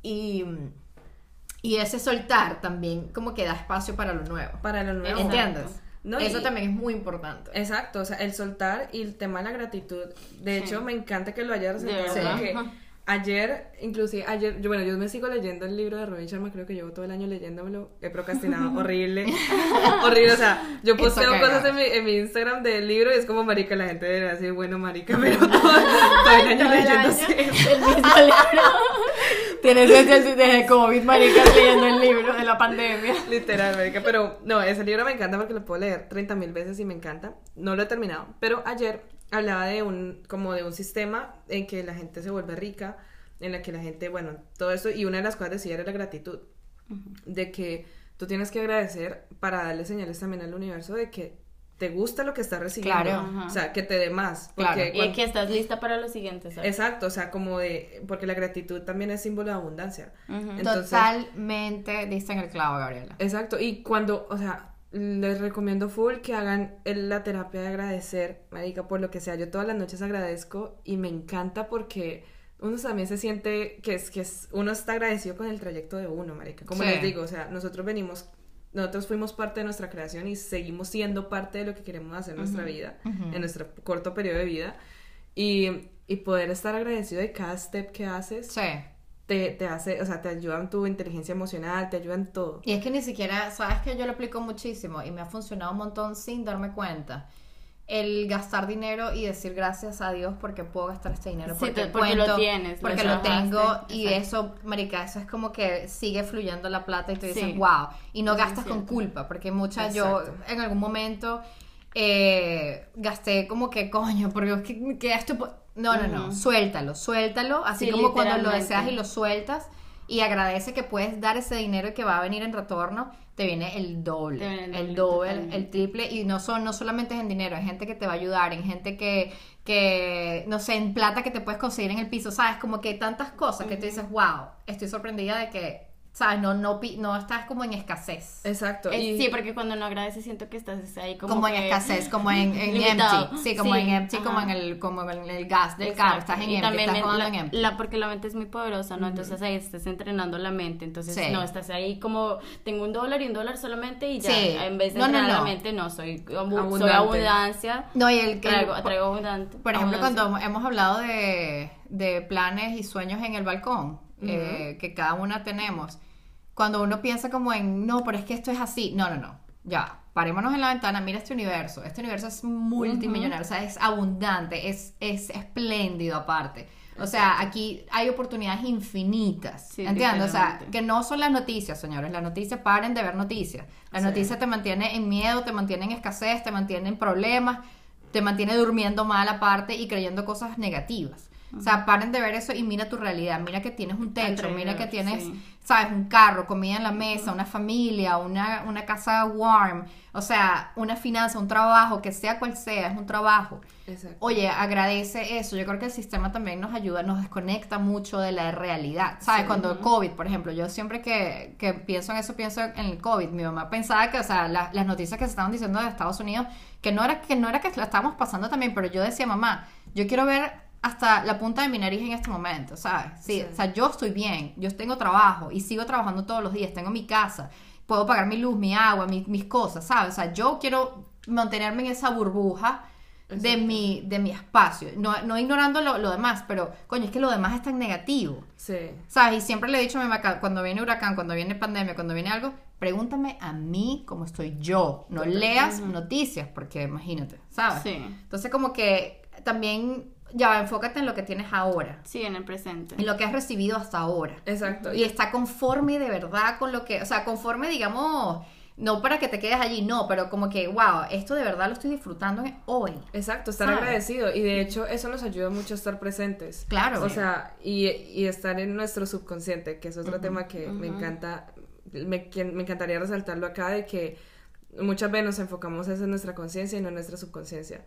Y, y ese soltar también como que da espacio para lo nuevo. Para lo nuevo. ¿Entiendes? No, Eso y- también es muy importante. Exacto, o sea, el soltar y el tema de la gratitud. De hecho, me encanta que lo hayas resaltado verdad. Ayer, inclusive ayer, yo, bueno, yo me sigo leyendo el libro de Robin Sharma, creo que llevo todo el año leyéndomelo, he procrastinado, (laughs) horrible, horrible, o sea, yo posteo okay, cosas en mi, en mi Instagram del libro y es como, marica, la gente debería decir, bueno, marica, pero todo, todo el año (laughs) Todo el mismo libro. (laughs) Tienes desde, desde COVID, marica, leyendo el libro de la pandemia. Literal, marica, pero no, ese libro me encanta porque lo puedo leer 30 mil veces y me encanta. No lo he terminado, pero ayer hablaba de un, como de un sistema en que la gente se vuelve rica, en la que la gente, bueno, todo eso, y una de las cosas decía era la gratitud, de que tú tienes que agradecer para darle señales también al universo de que te gusta lo que estás recibiendo, Claro. o sea, que te dé más, Claro. porque Y que estás lista para lo siguiente, ¿sabes? Exacto, o sea, como de, porque la gratitud también es símbolo de abundancia. Entonces, Totalmente diste en el clavo, Gabriela. Exacto, y cuando, o sea, les recomiendo full que hagan el- la terapia de agradecer, marica, por lo que sea. Yo todas las noches agradezco y me encanta porque uno también se siente que es que es, uno está agradecido con el trayecto de uno, marica. Como Sí. les digo, o sea, nosotros venimos, nosotros fuimos parte de nuestra creación y seguimos siendo parte de lo que queremos hacer en nuestra vida, en nuestro corto periodo de vida. Y, y poder estar agradecido de cada step que haces Sí. Te, te hace, o sea, te ayuda en tu inteligencia emocional, te ayuda en todo. Y es que ni siquiera, sabes que yo lo aplico muchísimo y me ha funcionado un montón sin darme cuenta. El gastar dinero y decir gracias a Dios porque puedo gastar este dinero. Sí, Porque, te- porque lo tienes, Porque lo tengo y exacto. eso, marica, eso es como que sigue fluyendo la plata y tú dices, Sí. wow. Y no gastas con culpa porque muchas, yo en algún momento eh, gasté como que, coño, porque que, que esto... po-". No, no, no, suéltalo, suéltalo, así Sí, como cuando lo deseas y lo sueltas y agradece que puedes dar ese dinero y que va a venir en retorno, te viene el doble, viene el el doble, el triple y no son no solamente es en dinero, hay gente que te va a ayudar, en gente que que no sé, en plata que te puedes conseguir en el piso, sabes, como que hay tantas cosas que tú dices, "Wow, estoy sorprendida de que sabes, no no no estás como en escasez." Exacto. Es- y- Sí, porque cuando no agradeces siento que estás ahí como, Como, en que- escasez, como en, en (laughs) empty, sí, como Sí, en empty, como en ajá. el como en el gas del carro, Exacto. estás en y empty, también estás en la, en empty. la- porque la mente es muy poderosa, ¿no? Entonces ahí estás entrenando la mente. Entonces, Sí. no, estás ahí como, tengo un dólar y un dólar solamente y ya. Sí. En vez de No, no, entrenar no. la mente, no, soy, abu- soy abundancia. No, y el que Traigo, traigo abundante. Por ejemplo, abundancia. cuando hemos hablado de, de planes y sueños en el balcón, eh, que cada una tenemos, cuando uno piensa como en, no, pero es que esto es así, no, no, no, ya, parémonos en la ventana, mira este universo, este universo es multimillonario, o sea, es abundante, es, es espléndido aparte. O sea, aquí hay oportunidades infinitas, Sí, ¿entiendes? O sea, que no son las noticias, señores, las noticias paren de ver noticias. La Sí. noticia te mantiene en miedo, te mantiene en escasez, te mantiene en problemas, te mantiene durmiendo mal aparte y creyendo cosas negativas. O sea, paren de ver eso y mira tu realidad. Mira que tienes un techo, mira que tienes, sí. sabes, un carro, comida en la mesa, una familia, una, una casa warm. O sea, una finanza, un trabajo, que sea cual sea, es un trabajo. Exacto. Oye, agradece eso. Yo creo que el sistema también nos ayuda, nos desconecta mucho de la realidad. ¿Sabes? Sí. Cuando el COVID, por ejemplo, yo siempre que, que pienso en eso, pienso en el COVID. Mi mamá pensaba que, o sea, la- las noticias que se estaban diciendo de Estados Unidos, que no era que no era que la estábamos pasando también, pero yo decía, mamá, yo quiero ver hasta la punta de mi nariz en este momento, ¿sabes? Sí, Sí. o sea, yo estoy bien, yo tengo trabajo y sigo trabajando todos los días, tengo mi casa, puedo pagar mi luz, mi agua, mi- mis cosas, ¿sabes? O sea, yo quiero mantenerme en esa burbuja de mi, de mi espacio, no, no ignorando lo, lo demás, pero coño, es que lo demás es tan negativo. Sí. ¿Sabes? Y siempre le he dicho a mi mamá, cuando viene huracán, cuando viene pandemia, cuando viene algo, pregúntame a mí cómo estoy yo. No leas noticias, porque imagínate, ¿sabes? Sí. Entonces, como que también, ya, enfócate en lo que tienes ahora, Sí, en el presente. en lo que has recibido hasta ahora. Exacto. Y está conforme de verdad con lo que, o sea, conforme, digamos, no para que te quedes allí, no, pero como que, wow, esto de verdad lo estoy disfrutando hoy. Exacto, estar ¿Sabes? agradecido. Y de hecho, eso nos ayuda mucho a estar presentes. Claro. O sea, y, y estar en nuestro subconsciente, que es otro tema que me encanta, me, que- me encantaría resaltarlo acá, de que muchas veces nos enfocamos es en nuestra conciencia y no en nuestra subconsciencia.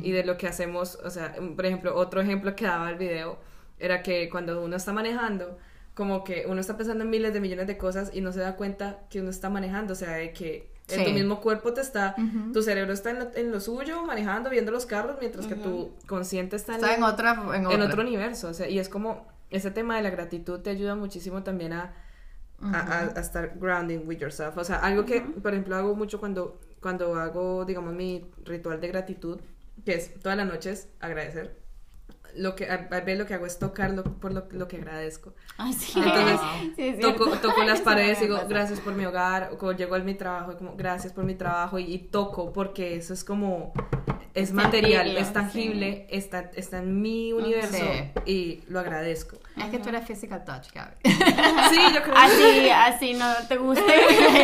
Y de lo que hacemos, o sea, por ejemplo, otro ejemplo que daba el video era que cuando uno está manejando, como que uno está pensando en miles de millones de cosas y no se da cuenta que uno está manejando, o sea, de que en tu mismo cuerpo te está, tu cerebro está en lo, en lo suyo, manejando, viendo los carros, mientras que tu consciente está en, Está en otra, en en otra. otro universo, o sea, y es como, ese tema de la gratitud te ayuda muchísimo también a, a, a- a estar grounding with yourself, o sea, algo que, por ejemplo, hago mucho cuando, cuando hago, digamos, mi ritual de gratitud, que es todas las noches agradecer, lo que, a, a ver, lo que hago es tocar lo- por lo, lo que agradezco. Ay, sí. Entonces, (laughs) Sí, toco, toco las (laughs) paredes y digo, gracias por mi hogar, o llego a mi trabajo, y como, gracias por mi trabajo, y, y toco, porque eso es como, es material, es tangible, está, está en mi universo, Sí. y lo agradezco. Es que tú eres physical touch, Gaby. Sí, yo creo (laughs) Así, así no te guste.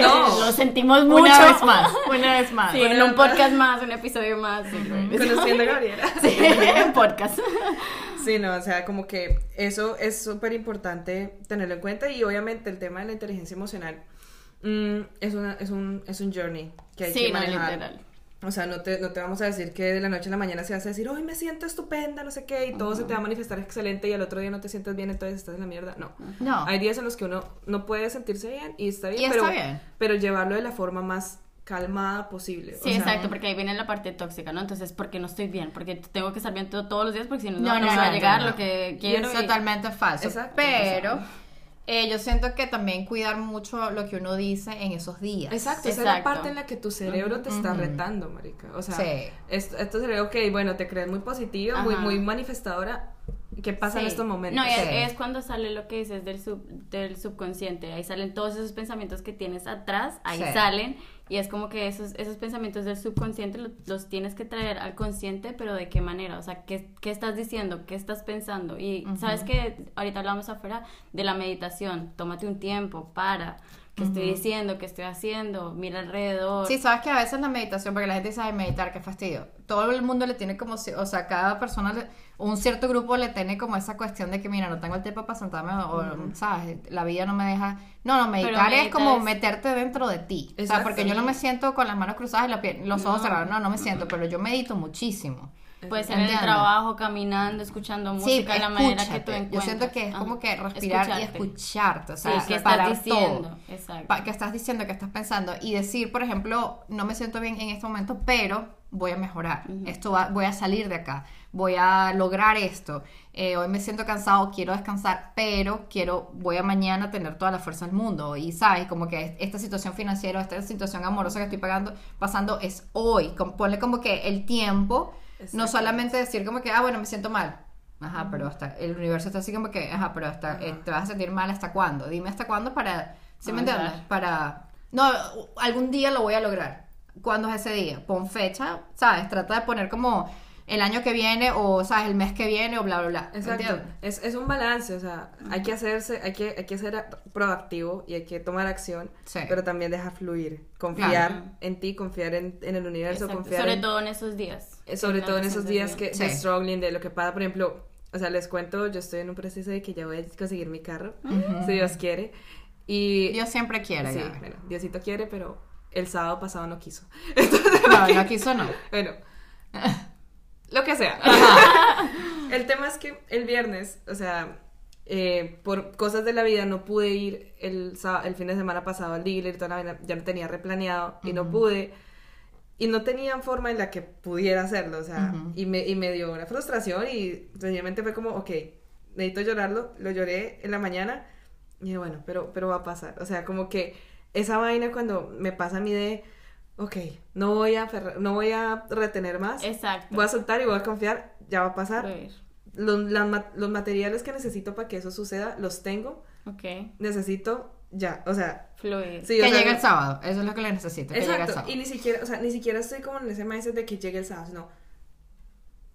No. Lo sentimos mucho. Una vez más, una vez más. Sí, en un podcast más, un episodio más. sí, que conociendo a Gabriela. (laughs) Sí, un podcast. Sí, no, o sea, como que eso es súper importante tenerlo en cuenta y obviamente el tema de la inteligencia emocional mm, es, una, es, un, es un journey que hay Sí, que no, manejar. literal. O sea, no te, no te vamos a decir que de la noche a la mañana se vas a decir, hoy me siento estupenda, no sé qué, y todo se te va a manifestar excelente y al otro día no te sientes bien, entonces estás en la mierda. No. No. Hay días en los que uno no puede sentirse bien y está bien, Y está pero, bien. pero llevarlo de la forma más calmada posible. Sí, o sea, exacto, porque ahí viene la parte tóxica, ¿no? Entonces, porque no estoy bien, porque tengo que estar bien todo- todos los días, porque si no, no, No, no, me va a llegar no. lo que Y quiero. es y- totalmente falso. Exacto, pero eh, yo siento que también cuidar mucho lo que uno dice en esos días. Exacto, esa es la parte en la que tu cerebro te está retando, marica. O sea, Sí. esto, esto sería, ok, bueno, te crees muy positiva, muy, muy manifestadora. ¿Qué pasa en Sí. estos momentos? No, y es, Sí. es cuando sale lo que dices del, sub, del subconsciente. Ahí salen todos esos pensamientos que tienes atrás, ahí Sí. salen. Y es como que esos, esos pensamientos del subconsciente lo- los, tienes que traer al consciente, pero ¿de qué manera? O sea, ¿qué, qué estás diciendo? ¿Qué estás pensando? Y sabes que ahorita hablamos afuera de la meditación. Tómate un tiempo, para. ¿Qué estoy diciendo? ¿Qué estoy haciendo? Mira alrededor. Sí, sabes que a veces la meditación, porque la gente dice, ay, meditar, qué fastidio. Todo el mundo le tiene como, o sea, cada persona, le- un cierto grupo le tiene como esa cuestión de que, mira, no tengo el tiempo para sentarme, o, ¿sabes? La vida no me deja. No, no, meditar es como es- meterte dentro de ti. O sea, Exacto. porque yo no me siento con las manos cruzadas y los ojos No. cerrados. No, no me siento, pero yo medito muchísimo. Puede ser en el trabajo, caminando, escuchando Sí, música, de la manera que tú encuentras. Yo siento que es como que respirar y Escucharte. O Sí, sea, ¿qué parar estás diciendo? todo. Exacto. Que estás diciendo, que estás pensando y decir, por ejemplo, no me siento bien en este momento, pero voy a mejorar. Esto va, voy a salir de acá, voy a lograr esto. Eh, hoy me siento cansado, quiero descansar, pero quiero, voy a mañana tener toda la fuerza del mundo. Y sabes, como que esta situación financiera, esta situación amorosa que estoy pagando, pasando es hoy. Ponle como que el tiempo, no solamente decir como que, ah, bueno, me siento mal. Ajá, pero hasta el universo está así como que, ajá, pero hasta eh, te vas a sentir mal hasta cuándo. Dime hasta cuándo para, ¿sí me entiendes? Para, no, algún día lo voy a lograr. ¿Cuándo es ese día? Pon fecha, ¿sabes? Trata de poner como el año que viene o, ¿sabes? El mes que viene o bla, bla, bla. Exacto. Es, es un balance, o sea, hay que hacerse, hay que, hay que ser proactivo y hay que tomar acción, Sí. pero también dejar fluir, confiar Claro. en ti, confiar en, en el universo, Exacto. confiar Sobre en- todo en esos días. eh, sobre todo en esos días que Sí. de struggling, de lo que pasa, por ejemplo, o sea, les cuento, yo estoy en un proceso de que ya voy a conseguir mi carro, si Dios quiere. Y Dios siempre quiere. sí, Gaby. bueno, Diosito quiere, pero el sábado pasado no quiso. (laughs) No, (laughs) no quiso no. Bueno, (laughs) lo que sea. el tema es que el viernes, o sea, eh, por cosas de la vida no pude ir el, fin de semana pasado al dealer, toda la vaina, ya lo tenía replaneado y no pude. Y no tenían forma en la que pudiera hacerlo, o sea, y, me, y me dio una frustración y sencillamente fue como, ok, necesito llorarlo, lo lloré en la mañana y dije, bueno, pero, pero va a pasar, o sea, como que esa vaina cuando me pasa a mí de, ok, no voy a, no voy a retener más, Exacto. voy a soltar y voy a confiar, ya va a pasar. Fluir. Los, materiales que necesito para que eso suceda, los tengo, Ok. necesito ya, o sea, Fluir. sí, o que sea, llegue el sábado. Eso es lo que le necesito. Que llegue el Exacto, sábado. y ni siquiera, o sea, ni siquiera estoy como en ese mindset de que llegue el sábado, no.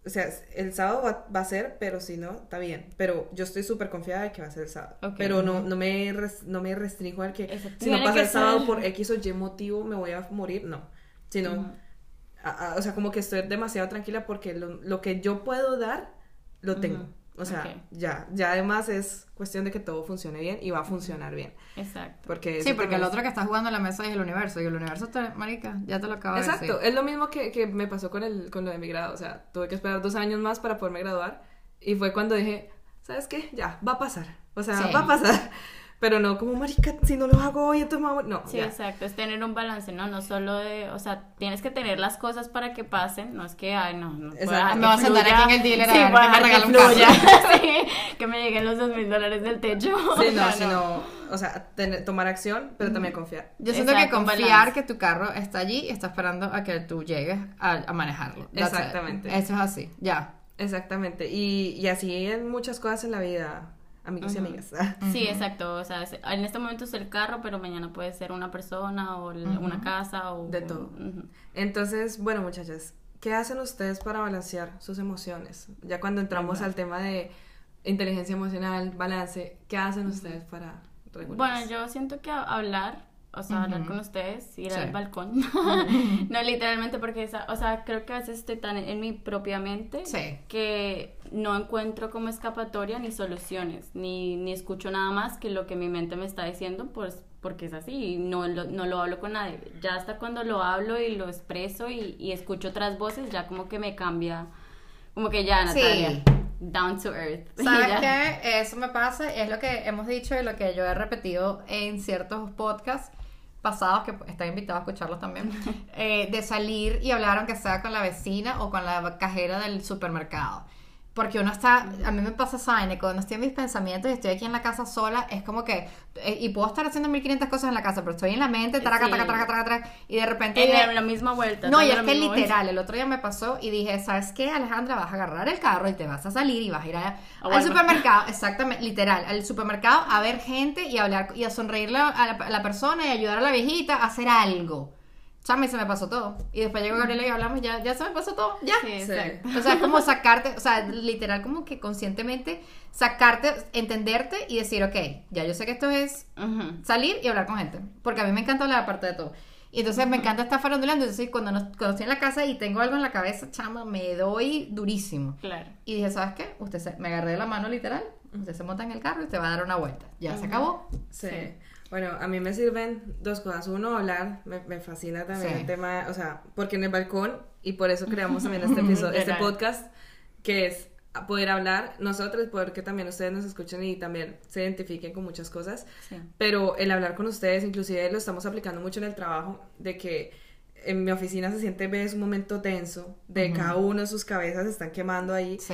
O sea, el sábado va, va a ser, pero si no, está bien. Pero yo estoy súper confiada de que va a ser el sábado. Pero no, no, me res- no me restringo al que Exacto. si no pasa el sábado ser- por X o Y motivo me voy a morir, no. Sino, a- a- o sea, como que estoy demasiado tranquila porque lo, lo que yo puedo dar, lo tengo. O sea, ya, ya además es cuestión de que todo funcione bien y va a funcionar bien. Exacto. Porque Sí, porque el es- otro que está jugando en la mesa es el universo. Y el universo, te, marica, ya te lo acabo de decir. Exacto, es lo mismo que, que me pasó con, el, con lo de mi grado. O sea, tuve que esperar dos años más para poderme graduar. Y fue cuando dije, ¿sabes qué? Ya, va a pasar. O sea, Sí. va a pasar. Pero no como, marica, si no lo hago hoy, entonces me voy a morir". No, Sí, ya. exacto, es tener un balance, ¿no? No solo de, o sea, tienes que tener las cosas para que pasen, no es que, ay, no, no puedo dejar que voy a fluya. aquí en el dealer a Sí, ver voy que me un carro. (laughs) Sí, que me lleguen los dos mil dólares del techo. (laughs) Sí, O no, (laughs) sea, sino, o sea, tener- tomar acción, pero también confiar. Yo siento Exacto, que confiar balance. que tu carro está allí y está esperando a que tú llegues a, a manejarlo. That's it. Exactamente. Eso es así, ya. Exactamente. Y, y así en muchas cosas en la vida, amigos y amigas. Sí, exacto, o sea, es- en este momento es el carro, pero mañana puede ser una persona o el- una casa o... De todo. Entonces, bueno, muchachas, ¿qué hacen ustedes para balancear sus emociones? Ya cuando entramos al tema de inteligencia emocional, balance, ¿qué hacen ustedes para regular? Bueno, yo siento que hablar, o sea, hablar con ustedes, ir Sí. al balcón. (laughs) no, literalmente, porque, esa- o sea, creo que a veces estoy tan en mi propia mente Sí. que no encuentro como escapatoria ni soluciones, ni, ni escucho nada más que lo que mi mente me está diciendo, pues porque es así, y no lo, no lo hablo con nadie. Ya hasta cuando lo hablo y lo expreso y, y escucho otras voces, ya como que me cambia, como que ya, Sí. Natalia, down to earth. (laughs) ¿Sabes qué? Eso me pasa, es lo que hemos dicho y lo que yo he repetido en ciertos podcasts pasados, que está invitado a escucharlos también, (laughs) eh, de salir y hablar aunque sea con la vecina o con la cajera del supermercado. Porque uno está, a mí me pasa vaina, cuando estoy en mis pensamientos y estoy aquí en la casa sola, es como que, eh, y puedo estar haciendo 1500 cosas en la casa, pero estoy en la mente, traca, Sí. traca, traca, traca, traca, y de repente... En la, la misma vuelta. no, y es que vuelta. literal, el otro día me pasó y dije, ¿sabes qué, Alejandra? Vas a agarrar el carro y te vas a salir y vas a ir a- al supermercado, exactamente, literal, al supermercado a ver gente y a hablar y a sonreírle a la, a la persona y ayudar a la viejita a hacer algo. Chame, se me pasó todo. Y después llegó Gabriela y hablamos, ya, ya se me pasó todo, ya. Sí, Sí. O sea, es como sacarte, o sea, literal, como que conscientemente sacarte, entenderte y decir, ok, ya yo sé que esto es salir y hablar con gente. Porque a mí me encanta hablar aparte de todo. Y entonces me encanta estar farandulando. Entonces, cuando, nos- cuando estoy en la casa y tengo algo en la cabeza, chama, me doy durísimo. Claro. Y dije, ¿sabes qué? Usted se, me agarré de la mano literal. Usted se monta en el carro y te va a dar una vuelta. Ya se acabó. Sí. Sí. Bueno, a mí me sirven dos cosas. Uno, hablar. Me, me fascina también Sí. el tema, o sea, porque en el balcón, y por eso creamos también este (laughs) episodio, este podcast, que es poder hablar nosotros, poder que también ustedes nos escuchen y también se identifiquen con muchas cosas. Sí. Pero el hablar con ustedes, inclusive lo estamos aplicando mucho en el trabajo, de que en mi oficina se siente ves un momento tenso, de cada uno sus cabezas se están quemando ahí. Sí.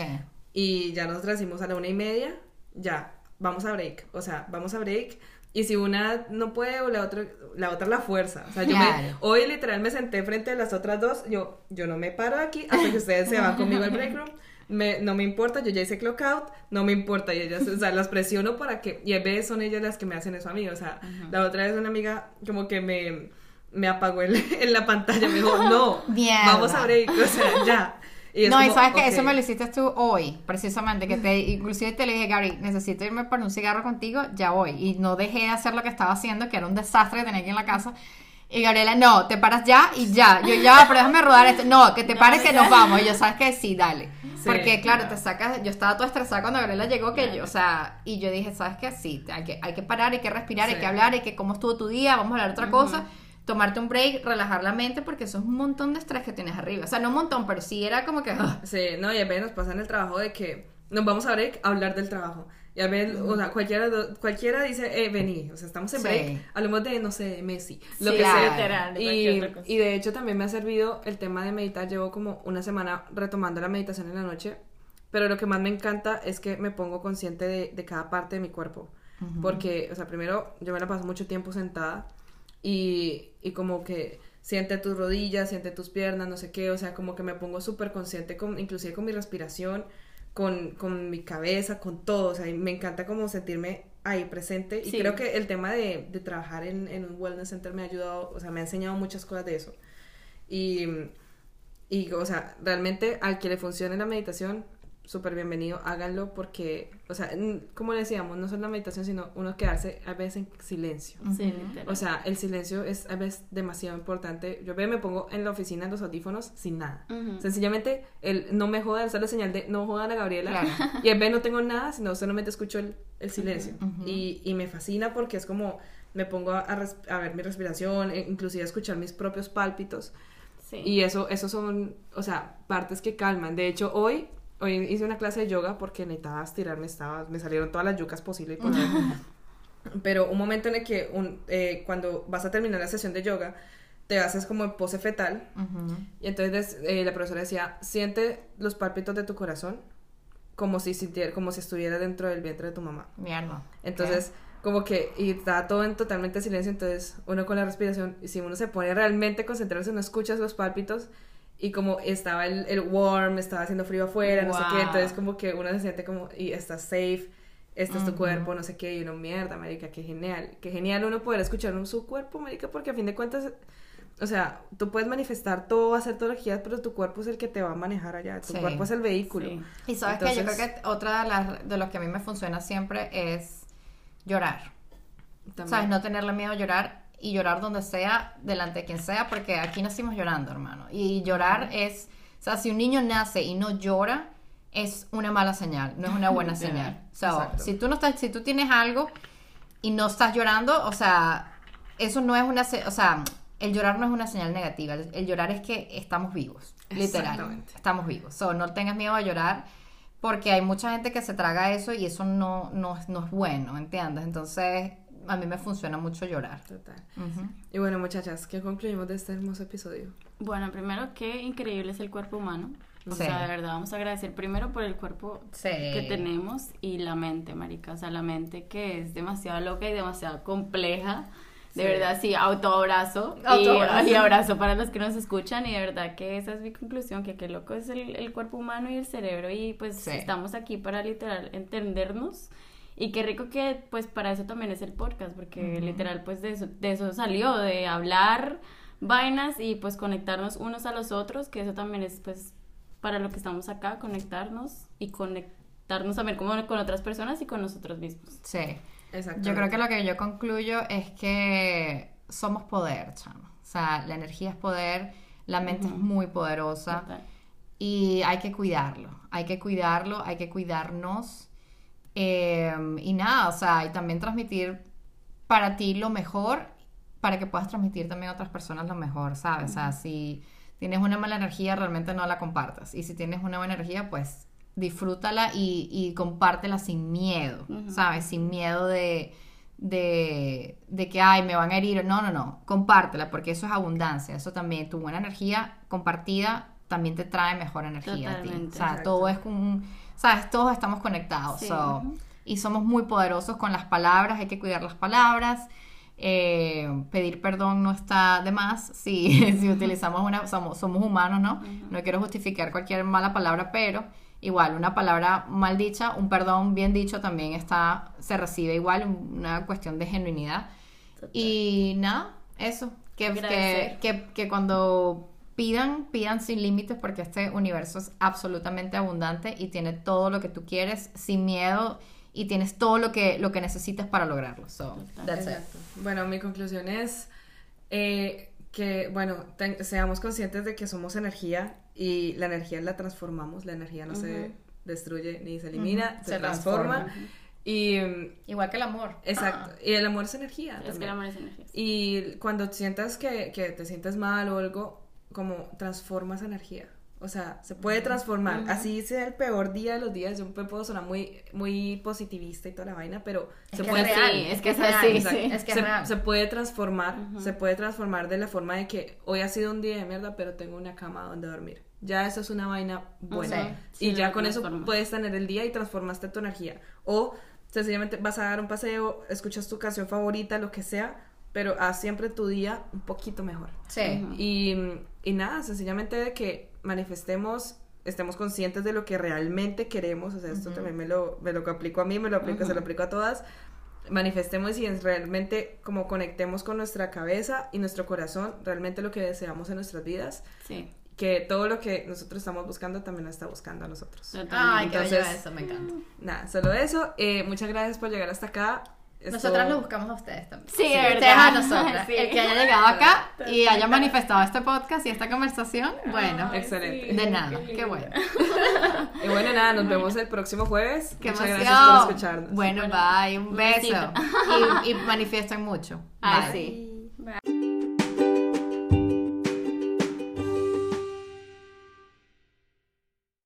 Y ya nosotros decimos a la una y media, ya, vamos a break. O sea, vamos a break. Y si una no puede, o la otra, la otra la fuerza. O sea, yo me- Claro. hoy literal me senté frente a las otras dos. Yo, yo no me paro aquí hasta que ustedes se van (laughs) conmigo al break room. Me, no me importa, yo ya hice clock out, no me importa. Y ellas, o sea, las presiono para que. Y a veces son ellas las que me hacen eso a mí. O sea, la otra vez una amiga como que me, me apagó en, (laughs) en la pantalla. Me dijo, no, (laughs) Mierda. vamos a break. O sea, ya. No, y sabes que eso me lo hiciste tú hoy, precisamente, que te, inclusive te le dije, Gary, necesito irme por un cigarro contigo, ya voy. Y no dejé de hacer lo que estaba haciendo, que era un desastre que tenía aquí en la casa. Y Gabriela, no, te paras ya y ya. Yo ya, pero déjame rodar esto. No, que te No, pares que ya. nos vamos. Y yo, ¿sabes qué? Sí, dale. Porque, claro, claro. te sacas. Yo estaba toda estresada cuando Gabriela llegó, que yo, o sea, y yo dije, ¿sabes qué? Sí, hay que, hay que parar, hay que respirar, hay que hablar, hay que cómo estuvo tu día, vamos a hablar de otra cosa. Tomarte un break, relajar la mente, porque eso es un montón de estrés que tienes arriba. O sea, no un montón, pero sí era como que. ah, Sí, no, y a veces nos pasa en el trabajo de que nos vamos a break a hablar del trabajo. Y a veces, o sea, cualquiera, cualquiera dice, eh, vení, o sea, estamos en Sí. break, hablemos de, no sé, de Messi, lo Sí, que sea. literal, Y, y de hecho también me ha servido el tema de meditar, llevo como una semana retomando la meditación en la noche, pero lo que más me encanta es que me pongo consciente de, de cada parte de mi cuerpo. Porque, o sea, primero yo me la paso mucho tiempo sentada y, y como que siente tus rodillas, siente tus piernas, no sé qué, o sea, como que me pongo súper consciente, con, inclusive con mi respiración, con, con mi cabeza, con todo, o sea, me encanta como sentirme ahí presente y Sí. creo que el tema de, de trabajar en, en un wellness center me ha ayudado, o sea, me ha enseñado muchas cosas de eso. Y, y o sea, realmente al que le funcione la meditación, súper bienvenido, háganlo porque, o sea, como le decíamos, no solo la meditación, sino uno quedarse a veces en silencio. Sí, literal. O sea, el silencio es a veces demasiado importante. Yo ve, me pongo en la oficina en los audífonos sin nada. Sencillamente, el no me jodan, esa es la señal de no jodan a Gabriela. Claro. (laughs) Y en vez no tengo nada, sino solamente escucho el, el silencio. y, y me fascina porque es como me pongo a, a res- a ver mi respiración, e inclusive a escuchar mis propios pálpitos. Sí. Y eso, eso son, o sea, partes que calman. De hecho, hoy, hoy hice una clase de yoga porque necesitaba estirarme, estaba, me salieron todas las yucas posibles. por. Pero un momento en el que un, eh, cuando vas a terminar la sesión de yoga, te haces como en pose fetal. Y entonces eh, la profesora decía, siente los pálpitos de tu corazón como si, sintiera, como si estuviera dentro del vientre de tu mamá. Mierda. Entonces, como que, y está todo en totalmente silencio, entonces uno con la respiración, y si uno se pone realmente a concentrarse, no escuchas los pálpitos, y como estaba el, el warm, estaba haciendo frío afuera, no sé qué, Wow. entonces como que uno se siente como, y estás safe, este es tu cuerpo, no sé qué, y uno, mierda, marica, qué genial, qué genial uno poder escuchar un- su cuerpo, marica, porque a fin de cuentas, o sea, tú puedes manifestar todo, hacer todas las energías, pero tu cuerpo es el que te va a manejar allá, tu Sí. cuerpo es el vehículo. Sí. Y sabes que yo creo Entonces- que otra de, las, de los que a mí me funciona siempre es llorar. También. ¿Sabes? No tenerle miedo a llorar y llorar donde sea, delante de quien sea, porque aquí nacimos llorando, hermano. Y llorar es, o sea, si un niño nace y no llora, es una mala señal, no es una buena (laughs) señal. O sea, Exacto. si tú no estás, si tú tienes algo y no estás llorando, o sea, eso no es una, o sea, el llorar no es una señal negativa. El, el llorar es que estamos vivos, literal. Estamos vivos. So, no tengas miedo a llorar porque hay mucha gente que se traga eso y eso no, no, no es bueno, ¿entiendes? Entonces, a mí me funciona mucho llorar. Total. Ujú. Y bueno, muchachas, ¿qué concluimos de este hermoso episodio? Bueno, primero, qué increíble es el cuerpo humano. O Sí. sea, de verdad, vamos a agradecer primero por el cuerpo Sí. que tenemos y la mente, marica. O sea, la mente que es demasiado loca y demasiado compleja. De Sí. verdad, sí, autoabrazo. Y, Autoabrazo. y abrazo para los que nos escuchan. Y de verdad que esa es mi conclusión, que qué loco es el, el cuerpo humano y el cerebro. Y pues Sí. estamos aquí para literal entendernos. Y qué rico que pues para eso también es el podcast, porque literal pues de eso, de eso salió, de hablar vainas y pues conectarnos unos a los otros, que eso también es pues para lo que estamos acá, conectarnos y conectarnos también como con otras personas y con nosotros mismos. Sí. Exacto. Yo creo que lo que yo concluyo es que somos poder, chamo. O sea, la energía es poder, la mente es muy poderosa Total. y hay que cuidarlo. Hay que cuidarlo, hay que cuidarnos. Eh, y nada, o sea, y también transmitir para ti lo mejor para que puedas transmitir también a otras personas lo mejor, ¿sabes? O sea, si tienes una mala energía, realmente no la compartas. Y si tienes una buena energía, pues disfrútala y, y compártela sin miedo. ¿sabes? Sin miedo de, de, de que, ay, me van a herir. No, no, no. Compártela, porque eso es abundancia. Eso también, tu buena energía compartida también te trae mejor energía a ti. O sea, Exacto. todo es un, ¿sabes? Todos estamos conectados. Sí. so, y somos muy poderosos con las palabras, hay que cuidar las palabras. Eh, pedir perdón no está de más (laughs) si, si utilizamos una, somos, somos humanos, ¿no? No quiero justificar cualquier mala palabra, pero igual una palabra mal dicha, un perdón bien dicho también está, se recibe igual, una cuestión de genuinidad. Y nada, eso, que, que, que, que cuando pidan, pidan sin límites porque este universo es absolutamente abundante y tiene todo lo que tú quieres sin miedo y tienes todo lo que, lo que necesitas para lograrlo. So, that's it. Bueno, mi conclusión es eh, que, bueno, ten- seamos conscientes de que somos energía y la energía la transformamos, la energía no se destruye ni se elimina, se, Se transforma. transforma. Y Igual que el amor. exacto, y el amor es energía. Es que el también. amor es energía. Y cuando sientas que, que te sientes mal o algo, como transforma esa energía. O sea, se puede transformar. Así sea el peor día de los días. Yo puedo sonar muy, muy positivista y toda la vaina, pero Es se que puede. es real, sí, es que es así, sí. Es que se, real. se puede transformar, se puede transformar de la forma de que hoy ha sido un día de mierda, pero tengo una cama donde dormir. Ya eso es una vaina buena. Y ya con eso transformas. puedes tener el día y transformaste tu energía. O sencillamente vas a dar un paseo, escuchas tu canción favorita, lo que sea, pero haz siempre tu día un poquito mejor. Sí. Y, y nada, sencillamente de que manifestemos, estemos conscientes de lo que realmente queremos, o sea, esto también me lo, me lo aplico a mí, me lo aplico, se lo aplico a todas, manifestemos y es realmente como conectemos con nuestra cabeza y nuestro corazón, realmente lo que deseamos en nuestras vidas, Sí. que todo lo que nosotros estamos buscando también lo está buscando a nosotros. Ay, qué bello Entonces- eso, me encanta. Nada, solo eso, eh, muchas gracias por llegar hasta acá. Nosotras lo buscamos a ustedes también. Sí, de Ustedes verdad. a nosotras. (laughs) Sí. El que haya llegado acá y haya manifestado este podcast y esta conversación, bueno, Excelente. de nada, qué bueno. (laughs) Y bueno, nada, nos vemos el próximo jueves. Qué muchas emoción. gracias por escucharnos. Bueno, bye, un Un beso. (laughs) Y, y manifiesten mucho. Ay, Bye. sí.